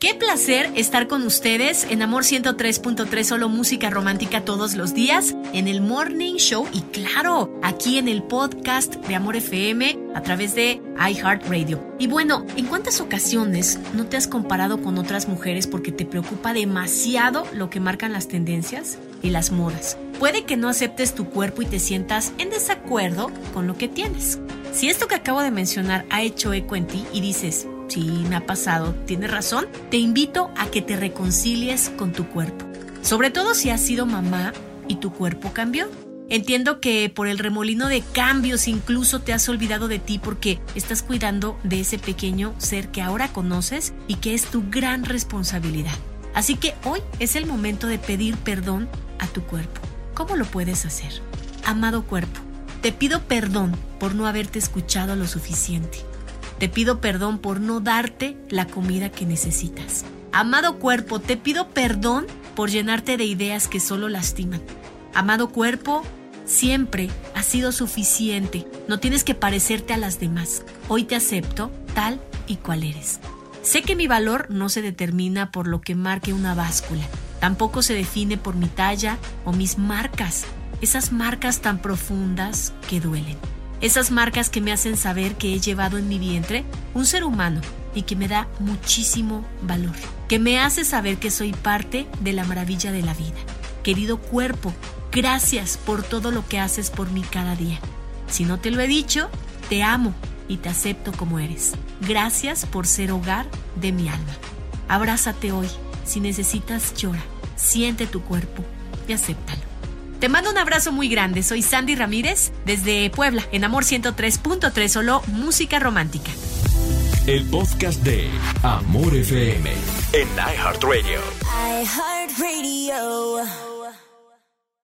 Qué placer estar con ustedes en Amor 103.3, solo música romántica todos los días, en el Morning Show y claro, aquí en el podcast de Amor FM a través de iHeartRadio. Y bueno, ¿en cuántas ocasiones no te has comparado con otras mujeres porque te preocupa demasiado lo que marcan las tendencias y las modas? Puede que no aceptes tu cuerpo y te sientas en desacuerdo con lo que tienes. Si esto que acabo de mencionar ha hecho eco en ti y dices, sí, me ha pasado, tienes razón, te invito a que te reconcilies con tu cuerpo. Sobre todo si has sido mamá y tu cuerpo cambió. Entiendo que por el remolino de cambios incluso te has olvidado de ti porque estás cuidando de ese pequeño ser que ahora conoces y que es tu gran responsabilidad. Así que hoy es el momento de pedir perdón a tu cuerpo. ¿Cómo lo puedes hacer? Amado cuerpo, te pido perdón por no haberte escuchado lo suficiente. Te pido perdón por no darte la comida que necesitas. Amado cuerpo, te pido perdón por llenarte de ideas que solo lastiman. Amado cuerpo, siempre has sido suficiente. No tienes que parecerte a las demás. Hoy te acepto tal y cual eres. Sé que mi valor no se determina por lo que marque una báscula. Tampoco se define por mi talla o mis marcas. Esas marcas tan profundas que duelen. Esas marcas que me hacen saber que he llevado en mi vientre un ser humano y que me da muchísimo valor, que me hace saber que soy parte de la maravilla de la vida. Querido cuerpo, gracias por todo lo que haces por mí cada día. Si no te lo he dicho, te amo y te acepto como eres. Gracias por ser hogar de mi alma. Abrázate hoy. Si necesitas, llora. Siente tu cuerpo y acéptalo. Te mando un abrazo muy grande. Soy Sandy Ramírez desde Puebla, en Amor 103.3, solo música romántica. El podcast de Amor FM en iHeartRadio. iHeartRadio.